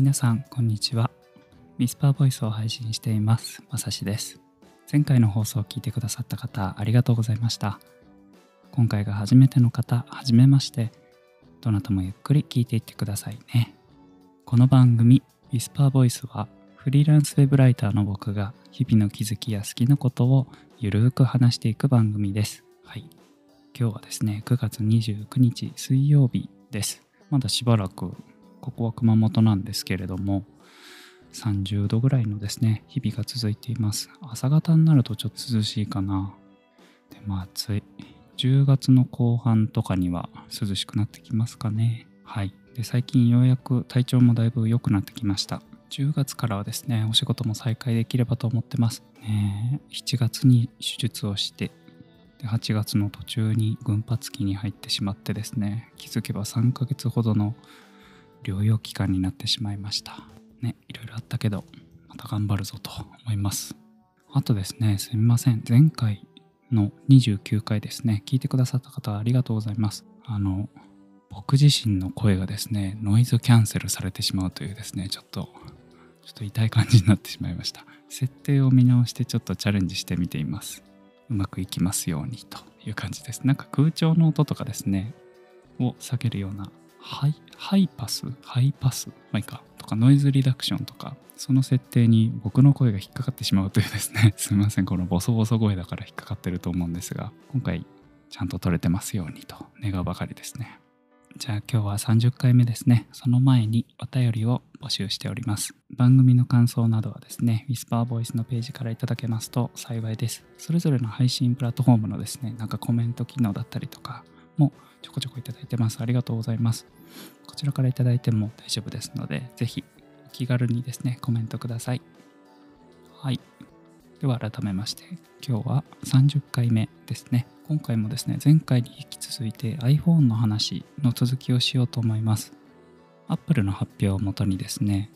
皆さんこんにちは。ウィスパーボイスを配信しています。まさしです。前回の放送を聞いてくださった方ありがとうございました。今回が初めての方はじめまして。どなたもゆっくり聞いていってくださいね。この番組ウィスパーボイスはフリーランスウェブライターの僕が日々の気づきや好きなことをゆるーく話していく番組です。はい。今日はですね9月29日水曜日です。まだしばらくここは熊本なんですけれども30度ぐらいのですね日々が続いています。朝方になるとちょっと涼しいかな。でも暑い10月の後半とかには涼しくなってきますかね。はい。で最近ようやく体調もだいぶ良くなってきました。10月からはですねお仕事も再開できればと思ってます。ね。7月に手術をしてで8月の途中に群発期に入ってしまってですね気づけば3ヶ月ほどの療養期間になってしまいました。ねいろいろあったけどまた頑張るぞと思います。あとですねすみません。前回の29回ですね聞いてくださった方ありがとうございます。あの僕自身の声がですねノイズキャンセルされてしまうというですねちょっとちょっと痛い感じになってしまいました。設定を見直してちょっとチャレンジしてみています。うまくいきますようにという感じです。なんか空調の音とかですねを避けるようなハイハイパス？ハイパス？まあいいか。とかノイズリダクションとかその設定に僕の声が引っかかってしまうというですね。すみません。このボソボソ声だから引っかかってると思うんですが今回ちゃんと撮れてますようにと願うばかりですね。じゃあ今日は30回目ですね。その前にお便りを募集しております。番組の感想などはですね Whisper Voice のページからいただけますと幸いです。それぞれの配信プラットフォームのですねなんかコメント機能だったりとかもちょこちょこいただいてます。ありがとうございます。こちらからいただいても大丈夫ですのでぜひお気軽にですねコメントください。はい。では改めまして今日は30回目ですね。今回もですね前回に引き続いて iPhone の話の続きをしようと思います。Apple の発表をもとにですね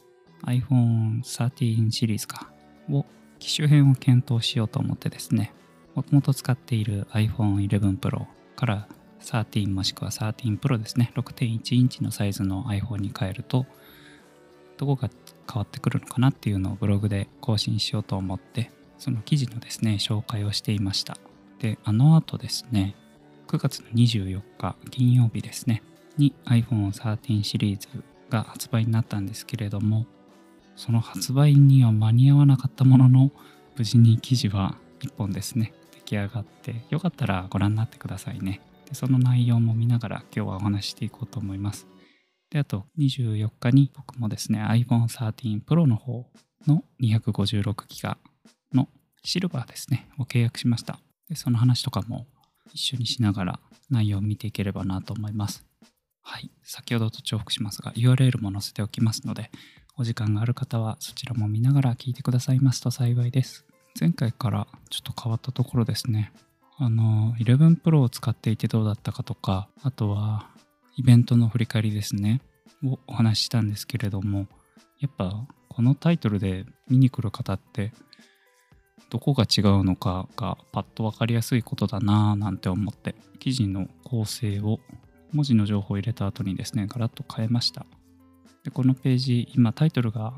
iPhone 13シリーズかを機種編を検討しようと思ってですねもともと使っている iPhone 11 Pro から13もしくは13 Pro ですね。6.1インチのサイズの iPhone に変えるとどこが変わってくるのかなっていうのをブログで更新しようと思ってその記事のですね紹介をしていました。であの後ですね9月の24日金曜日ですねに iPhone13 シリーズが発売になったんですけれどもその発売には間に合わなかったものの無事に記事は1本ですね出来上がってよかったらご覧になってくださいね。でその内容も見ながら今日はお話していこうと思います。であと24日に僕もですね iPhone 13 Pro の方の256ギガのシルバーですねを契約しました。でその話とかも一緒にしながら内容を見ていければなと思います。はい。先ほどと重複しますが URL も載せておきますのでお時間がある方はそちらも見ながら聞いてくださいますと幸いです。前回からちょっと変わったところですね。あの11 Pro を使っていてどうだったかとかあとはイベントの振り返りですね。をお話ししたんですけれどもやっぱこのタイトルで見に来る方ってどこが違うのかがパッと分かりやすいことだなぁなんて思って記事の構成を文字の情報を入れた後にですねガラッと変えました。でこのページ今タイトルが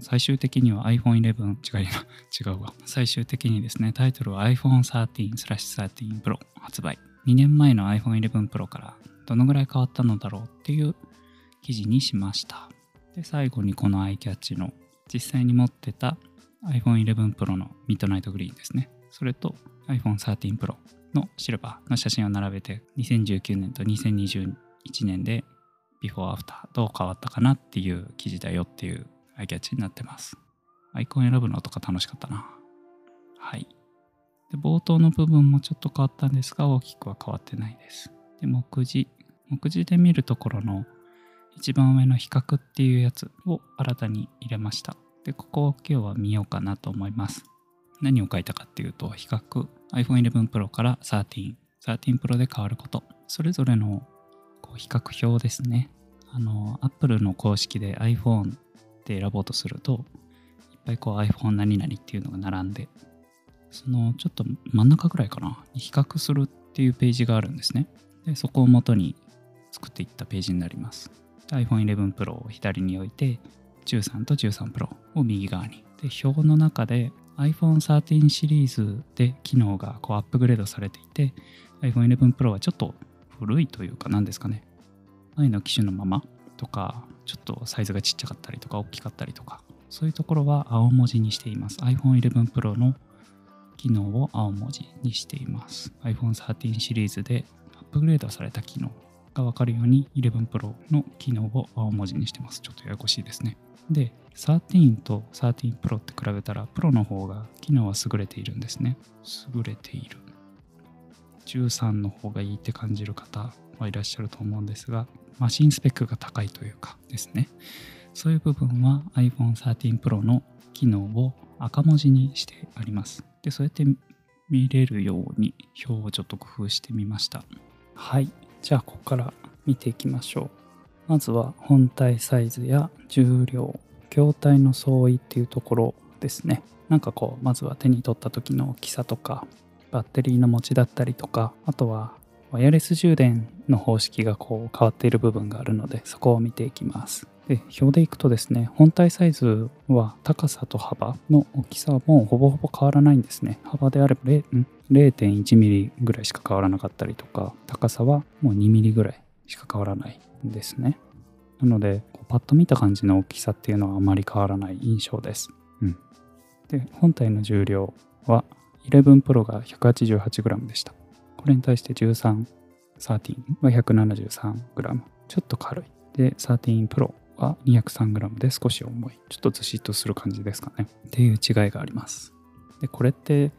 最終的には iPhone 11違いな。違うわ。最終的にですねタイトルは iPhone 13スラッシュ13 Pro 発売。2年前の iPhone 11 Pro からどのぐらい変わったのだろうっていう記事にしました。で最後にこの iCatch の実際に持ってた iPhone 11 Pro のミッドナイトグリーンですね。それと iPhone 13 Pro のシルバーの写真を並べて2019年と2021年でビフォーアフターどう変わったかなっていう記事だよっていうアイキャッチになってます。アイコン選ぶのとか楽しかったな。はい。で冒頭の部分もちょっと変わったんですが大きくは変わってないです。で、目次。目次で見るところの一番上の比較っていうやつを新たに入れました。で、ここを今日は見ようかなと思います。何を書いたかっていうと、比較 iPhone 11 Pro から13、13 Pro で変わること。それぞれのこう比較表ですね。あの、Apple の公式で iPhone って選ぼうとすると、いっぱいこう iPhone 何々っていうのが並んで、そのちょっと真ん中ぐらいかな、比較するっていうページがあるんですね。で、そこを元に作っていったページになります。iPhone 11 Pro を左に置いて、13と13 Pro を右側にで表の中で iPhone 13シリーズで機能がこうアップグレードされていて iPhone 11 Pro はちょっと古いというか何ですかね前の機種のままとかちょっとサイズがちっちゃかったりとか大きかったりとかそういうところは青文字にしています。iPhone 11 Pro の機能を青文字にしています。iPhone 13シリーズでアップグレードされた機能が分かるように11 Pro の機能を青文字にしてます。ちょっとややこしいですね。で13と13 Pro って比べたら Pro の方が機能は優れているんですね。優れている。13の方がいいって感じる方はいらっしゃると思うんですがマシンスペックが高いというかですね。そういう部分は iPhone 13 Pro の機能を赤文字にしてあります。でそうやって見れるように表をちょっと工夫してみました。はい。じゃあここから見ていきましょう。まずは本体サイズや重量筐体の相違っていうところですね。なんかこうまずは手に取った時の大きさとかバッテリーの持ちだったりとかあとはワイヤレス充電の方式がこう変わっている部分があるのでそこを見ていきます。で表でいくとですね本体サイズは高さと幅の大きさはもうほぼほぼ変わらないんですね。幅であれば0.1ミリぐらいしか変わらなかったりとか高さはもう2ミリぐらいしか変わらないんですね。なのでパッと見た感じの大きさっていうのはあまり変わらない印象です、うん、で本体の重量は11 Pro が 188g でした。これに対して13、13は 173g ちょっと軽い。で13 Pro は 203g で少し重い。ちょっとずしっとする感じですかね。っていう違いがあります。でこれって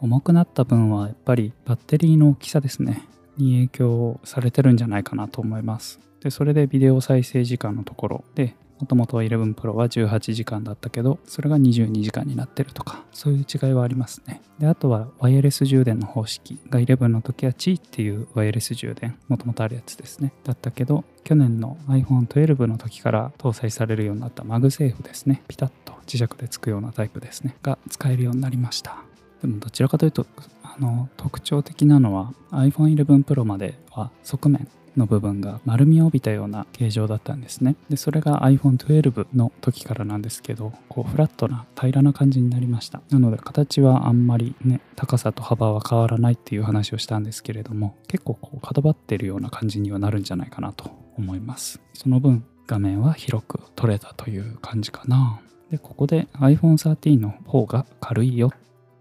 重くなった分はやっぱりバッテリーの大きさですね。に影響されてるんじゃないかなと思います。でそれでビデオ再生時間のところでもともと11 Pro は18時間だったけどそれが22時間になってるとかそういう違いはありますね。であとはワイヤレス充電の方式が11の時は Qi っていうワイヤレス充電もともとあるやつですねだったけど去年の iPhone12 の時から搭載されるようになったマグセーフですねピタッと磁石でつくようなタイプですねが使えるようになりました。でもどちらかというとあの特徴的なのは iPhone11 Pro までは側面の部分が丸みを帯びたような形状だったんですね。で、それが iPhone12 の時からなんですけど、こうフラットな平らな感じになりました。なので形はあんまりね、高さと幅は変わらないっていう話をしたんですけれども、結構こう角張ってるような感じにはなるんじゃないかなと思います。その分、画面は広く撮れたという感じかな。で、ここで iPhone 13の方が軽いよっ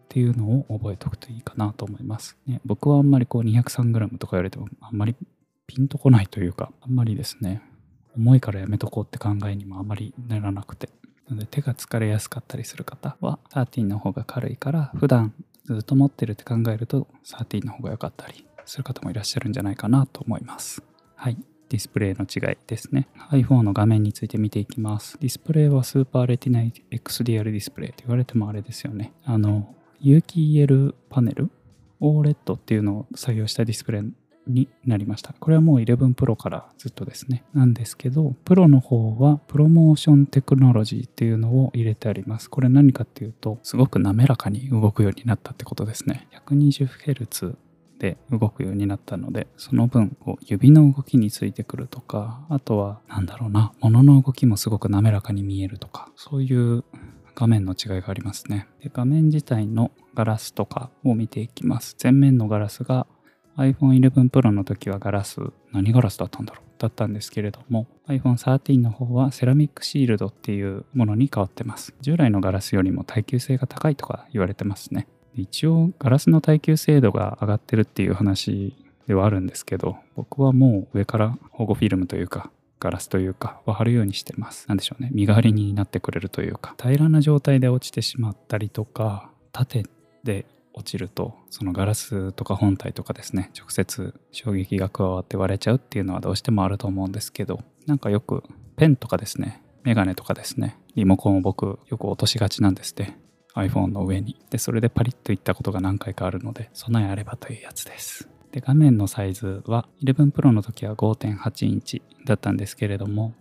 ていうのを覚えておくといいかなと思います。ね、僕はあんまりこう 203g とか言われてもあんまりピンとこないというか、あんまりですね、重いからやめとこうって考えにもあまりならなくて。なので手が疲れやすかったりする方は13の方が軽いから普段ずっと持ってるって考えると13の方が良かったりする方もいらっしゃるんじゃないかなと思います。はい。ディスプレイの違いですね。iPhone の画面について見ていきます。ディスプレイはスーパーレティナ XDR ディスプレイって言われてもあれですよね。あの、有機 EL パネル OLED っていうのを採用したディスプレイになりました。これはもう11 Pro からずっとですね。なんですけど、プロの方はプロモーションテクノロジーっていうのを入れてあります。これ何かっていうと、すごく滑らかに動くようになったってことですね。120Hz で動くようになったので、その分、こう指の動きについてくるとか、あとは、なんだろうな、物の動きもすごく滑らかに見えるとか、そういう画面の違いがありますね。で画面自体のガラスとかを見ていきます。前面のガラスが iPhone 11 Pro の時はガラス、何ガラスだったんだろう？だったんですけれども iPhone 13の方はセラミックシールドっていうものに変わってます。従来のガラスよりも耐久性が高いとか言われてますね。一応ガラスの耐久精度が上がってるっていう話ではあるんですけど僕はもう上から保護フィルムというかガラスというかは貼るようにしてます。なんでしょうね。身代わりになってくれるというか平らな状態で落ちてしまったりとか縦で落ちるとそのガラスとか本体とかですね直接衝撃が加わって割れちゃうっていうのはどうしてもあると思うんですけどなんかよくペンとかですねメガネとかですねリモコンを僕よく落としがちなんですね iPhone の上に。でそれでパリッといったことが何回かあるので備えあればというやつです。で画面のサイズは11 Pro の時は5.8インチだったんですけれども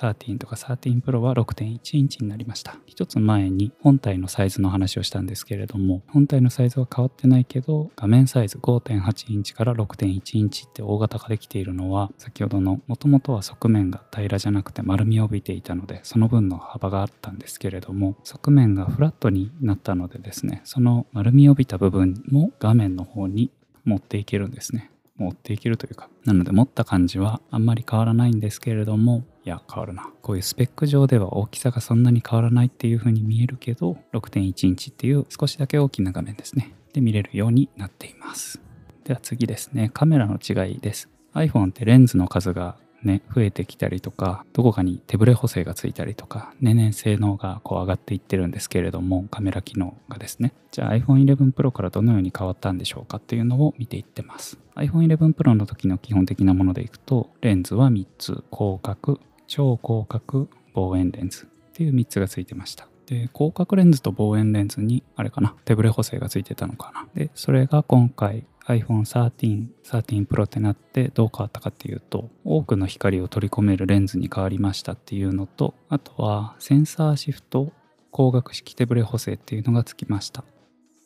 13とか13 Pro は6.1インチになりました。一つ前に本体のサイズの話をしたんですけれども、本体のサイズは変わってないけど、画面サイズ5.8インチから6.1インチって大型化できているのは、先ほどのもともとは側面が平らじゃなくて丸みを帯びていたので、その分の幅があったんですけれども、側面がフラットになったのでですね、その丸みを帯びた部分も画面の方に持っていけるんですね。持っていけるというかなので持った感じはあんまり変わらないんですけれどもいや変わるな。こういうスペック上では大きさがそんなに変わらないっていう風に見えるけど6.1インチっていう少しだけ大きな画面ですね。で見れるようになっています。では次ですね。カメラの違いです。iPhone ってレンズの数がね、増えてきたりとか、どこかに手ブレ補正がついたりとか、年々性能がこう上がっていってるんですけれども、カメラ機能がですね。じゃあ iPhone 11 Pro からどのように変わったんでしょうかっていうのを見ていってます。iPhone 11 Pro の時の基本的なものでいくと、レンズは3つ、広角、超広角、望遠レンズっていう3つがついてました。で、広角レンズと望遠レンズに、あれかな、手ブレ補正がついてたのかな。で、それが今回 iPhone 13、13 Pro ってなってどう変わったかっていうと、多くの光を取り込めるレンズに変わりましたっていうのと、あとはセンサーシフト光学式手ブレ補正っていうのがつきました。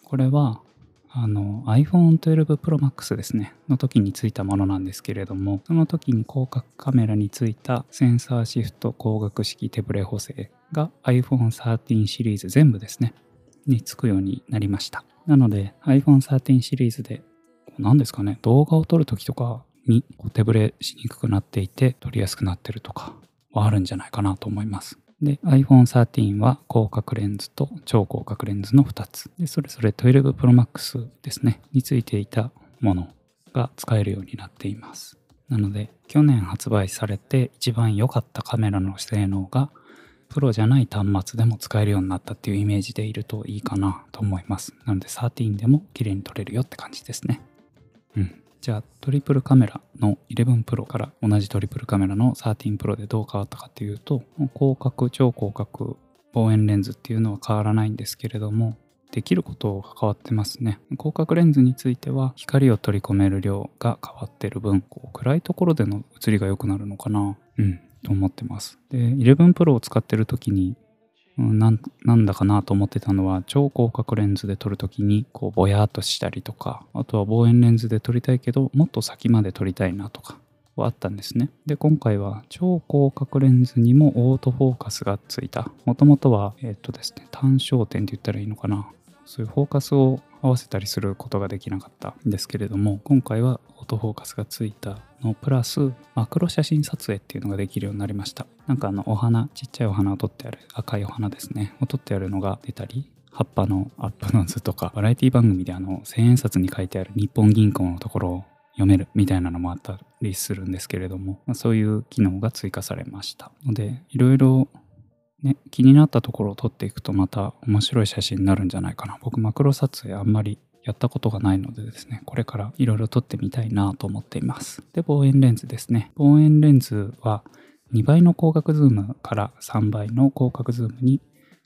これはあの iPhone 12 Pro Max ですねの時についたものなんですけれどもその時に広角カメラについたセンサーシフト光学式手ブレ補正が iPhone 13シリーズ全部ですねにつくようになりましたなので iPhone 13シリーズで何ですかね、動画を撮るときとかに手ぶれしにくくなっていて撮りやすくなってるとかはあるんじゃないかなと思います。で、iPhone 13は広角レンズと超広角レンズの2つ。で、それぞれ12 Pro Max ですね、についていたものが使えるようになっています。なので、去年発売されて一番良かったカメラの性能がプロじゃない端末でも使えるようになったっていうイメージでいるといいかなと思います。なので13でも綺麗に撮れるよって感じですね。うん。じゃあトリプルカメラの11 Pro から同じトリプルカメラの13 Pro でどう変わったかっていうと広角超広角望遠レンズっていうのは変わらないんですけれどもできることが変わってますね広角レンズについては光を取り込める量が変わってる分こう暗いところでの映りが良くなるのかなうんと思ってますで11 Pro を使ってる時にななんだかなと思ってたのは超広角レンズで撮るときにこうぼやっとしたりとかあとは望遠レンズで撮りたいけどもっと先まで撮りたいなとかはあったんですね。で今回は超広角レンズにもオートフォーカスがついた。もともとはえっ、とですね単焦点って言ったらいいのかな。そういうフォーカスを合わせたりすることができなかったんですけれども今回はオートフォーカスがついたのプラスマクロ写真撮影っていうのができるようになりました。なんかあのお花ちっちゃいお花を撮ってある赤いお花ですね。を撮ってあるのが出たり葉っぱのアップの図とかバラエティ番組であの千円札に書いてある日本銀行のところを読めるみたいなのもあったりするんですけれども、まあ、そういう機能が追加されました。のでいろいろね、気になったところを撮っていくとまた面白い写真になるんじゃないかな。僕マクロ撮影あんまりやったことがないのでですね、これからいろいろ撮ってみたいなと思っています。で、望遠レンズですね。望遠レンズは2倍の広角ズームから3倍の広角ズームに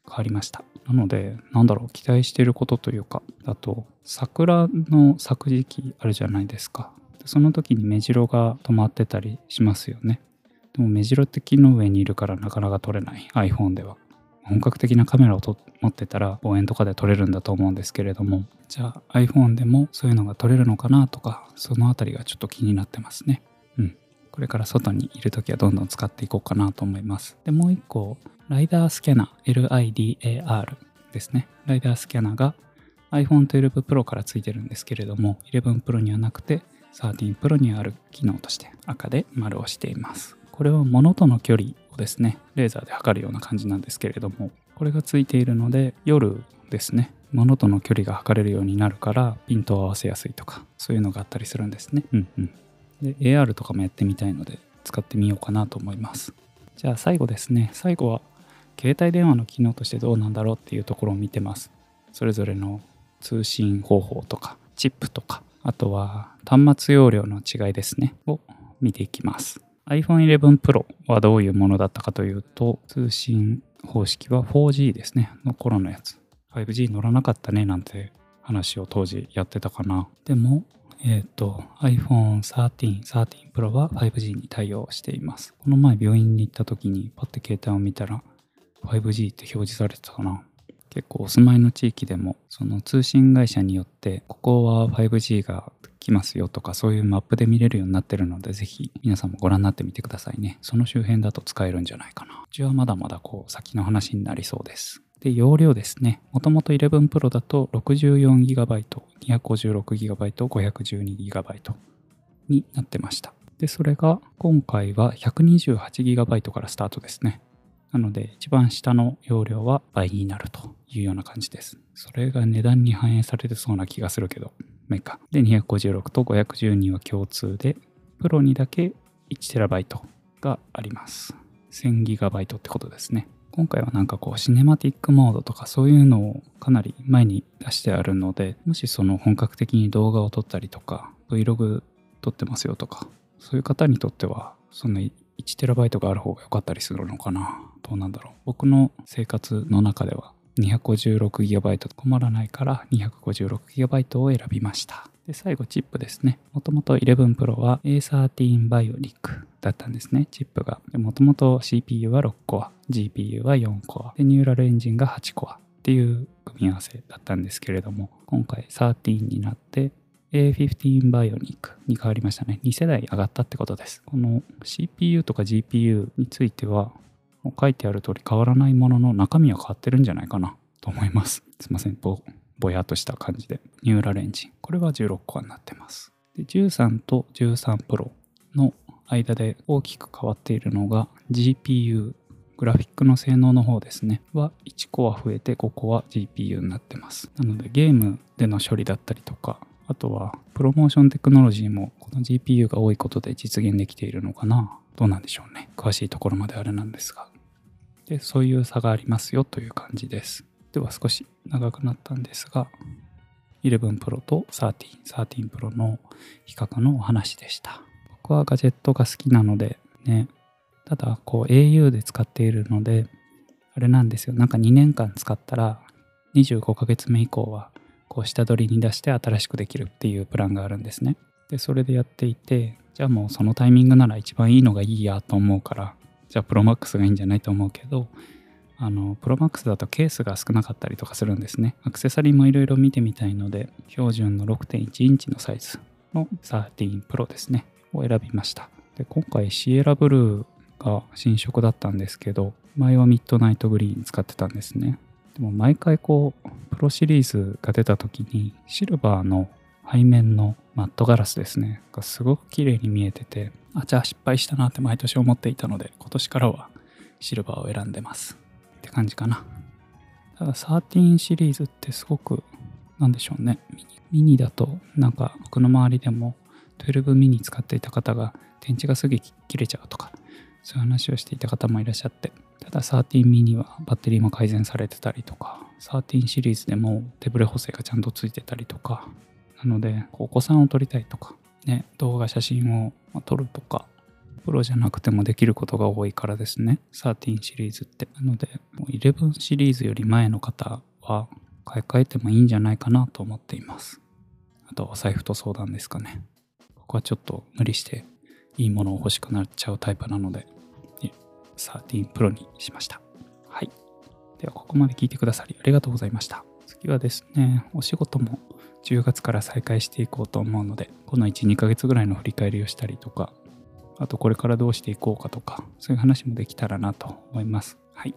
変わりました。なので、なんだろう、期待していることというか、だと、桜の咲く時期あるじゃないですか。その時に目白が止まってたりしますよね。でも目白って木の上にいるからなかなか撮れない。iPhone では。本格的なカメラを持ってたら望遠とかで撮れるんだと思うんですけれども。じゃあ iPhone でもそういうのが撮れるのかなとかそのあたりがちょっと気になってますね。うん。これから外にいる時はどんどん使っていこうかなと思います。でもう一個ライダースキャナー LIDAR ですね。ライダースキャナーが iPhone 12 Pro からついてるんですけれども11 Pro にはなくて13 Pro にある機能として赤で丸をしています。これは物との距離をですねレーザーで測るような感じなんですけれどもこれがついているので夜ですね物との距離が測れるようになるからピントを合わせやすいとかそういうのがあったりするんですね。うんうん。で AR とかもやってみたいので使ってみようかなと思います。じゃあ最後ですね。最後は携帯電話の機能としてどうなんだろうっていうところを見てます。それぞれの通信方法とかチップとかあとは端末容量の違いですね。を見ていきます。iPhone 11 Pro はどういうものだったかというと、通信方式は 4G ですね、の頃のやつ。5G 乗らなかったねなんて話を当時やってたかな。でも、えっ、と iPhone 13、13 Pro は 5G に対応しています。この前病院に行った時にパッて携帯を見たら 5G って表示されてたかな。結構お住まいの地域でもその通信会社によってここは 5G が来ますよとかそういうマップで見れるようになってるのでぜひ皆さんもご覧になってみてくださいね。その周辺だと使えるんじゃないかな。うちはまだまだこう先の話になりそうです。で容量ですね。もともと11 Pro だと 64GB、256GB、512GB になってました。でそれが今回は 128GB からスタートですね。なので一番下の容量は倍になるというような感じです。それが値段に反映されてそうな気がするけど、メーカー。で、256と512は共通で、プロにだけ 1TB があります。1000GB ってことですね。今回はなんかこうシネマティックモードとかそういうのをかなり前に出してあるので、もしその本格的に動画を撮ったりとか、Vlog 撮ってますよとか、そういう方にとっては、その 1TB がある方が良かったりするのかな。どうなんだろう。僕の生活の中では 256GB 困らないから 256GB を選びました。で、最後チップですね。もともと11 Pro は A13 Bionic だったんですね、チップが。もともと CPU は6コア、GPU は4コア、で、ニューラルエンジンが8コアっていう組み合わせだったんですけれども、今回13になって A15 Bionic に変わりましたね。2世代上がったってことです。この CPU とか GPU については、書いてある通り変わらないものの中身は変わってるんじゃないかなと思います。すいません、ぼぼやっとした感じで。ニューラルエンジ。これは16個になってます。で13と13 Pro の間で大きく変わっているのが GPU グラフィックの性能の方ですねは1コア増えてここは GPU になってますなのでゲームでの処理だったりとかあとはプロモーションテクノロジーもこの GPU が多いことで実現できているのかなどうなんでしょうね詳しいところまであれなんですがでそういう差がありますよという感じですでは少し長くなったんですが11 Pro と13、13 Pro の比較のお話でした。僕はガジェットが好きなのでね、ただこう au で使っているので、あれなんですよ。なんか2年間使ったら25ヶ月目以降はこう下取りに出して新しくできるっていうプランがあるんですね。で、それでやっていて、じゃあもうそのタイミングなら一番いいのがいいやと思うから、じゃあプロマックスがいいんじゃないと思うけど、あの、プロマックスだとケースが少なかったりとかするんですね。アクセサリーもいろいろ見てみたいので、標準の6.1インチのサイズの13 Pro ですね、を選びました。で、今回シエラブルーが新色だったんですけど、前はミッドナイトグリーン使ってたんですね。でも毎回こう、プロシリーズが出た時に、シルバーの背面のマットガラスですね、がすごく綺麗に見えてて、あ、じゃあ失敗したなって毎年思っていたので、今年からはシルバーを選んでます。って感じかな。ただ13シリーズってすごく、なんでしょうね。ミニミニだと、なんか僕の周りでも12ミニ使っていた方が電池がすぐ切れちゃうとか、そういう話をしていた方もいらっしゃって、ただ13ミニはバッテリーも改善されてたりとか、13シリーズでも手ブレ補正がちゃんとついてたりとか、なので、お子さんを撮りたいとか、ね、動画、写真を撮るとか、プロじゃなくてもできることが多いからですね。13シリーズって。なので、11シリーズより前の方は買い替えてもいいんじゃないかなと思っています。あとお財布と相談ですかね。僕はちょっと無理していいものを欲しくなっちゃうタイプなので、13 Pro にしました。はい。では、ここまで聞いてくださりありがとうございました。次はですね、お仕事も10月から再開していこうと思うので、この1、2ヶ月ぐらいの振り返りをしたりとか、あとこれからどうしていこうかとか、そういう話もできたらなと思います。はい。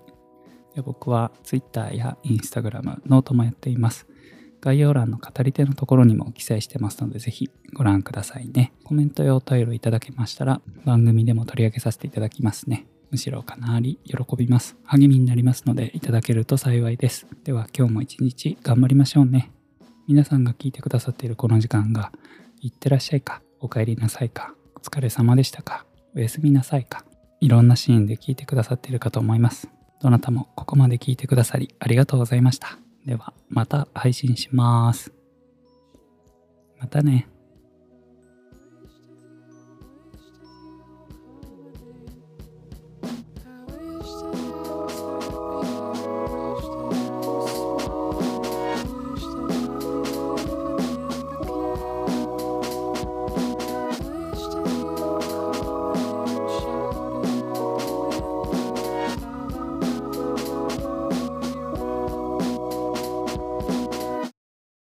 で僕は Twitter や Instagram、ノートもやっています。概要欄の語り手のところにも記載してますので、ぜひご覧くださいね。コメントやお便りいただけましたら、番組でも取り上げさせていただきますね。むしろかなり喜びます。励みになりますので、いただけると幸いです。では今日も一日頑張りましょうね。皆さんが聞いてくださっているこの時間が、いってらっしゃいか、お帰りなさいか、お疲れ様でしたかおやすみなさいかいろんなシーンで聞いてくださっているかと思います。どなたもここまで聞いてくださりありがとうございました。ではまた配信します。またね。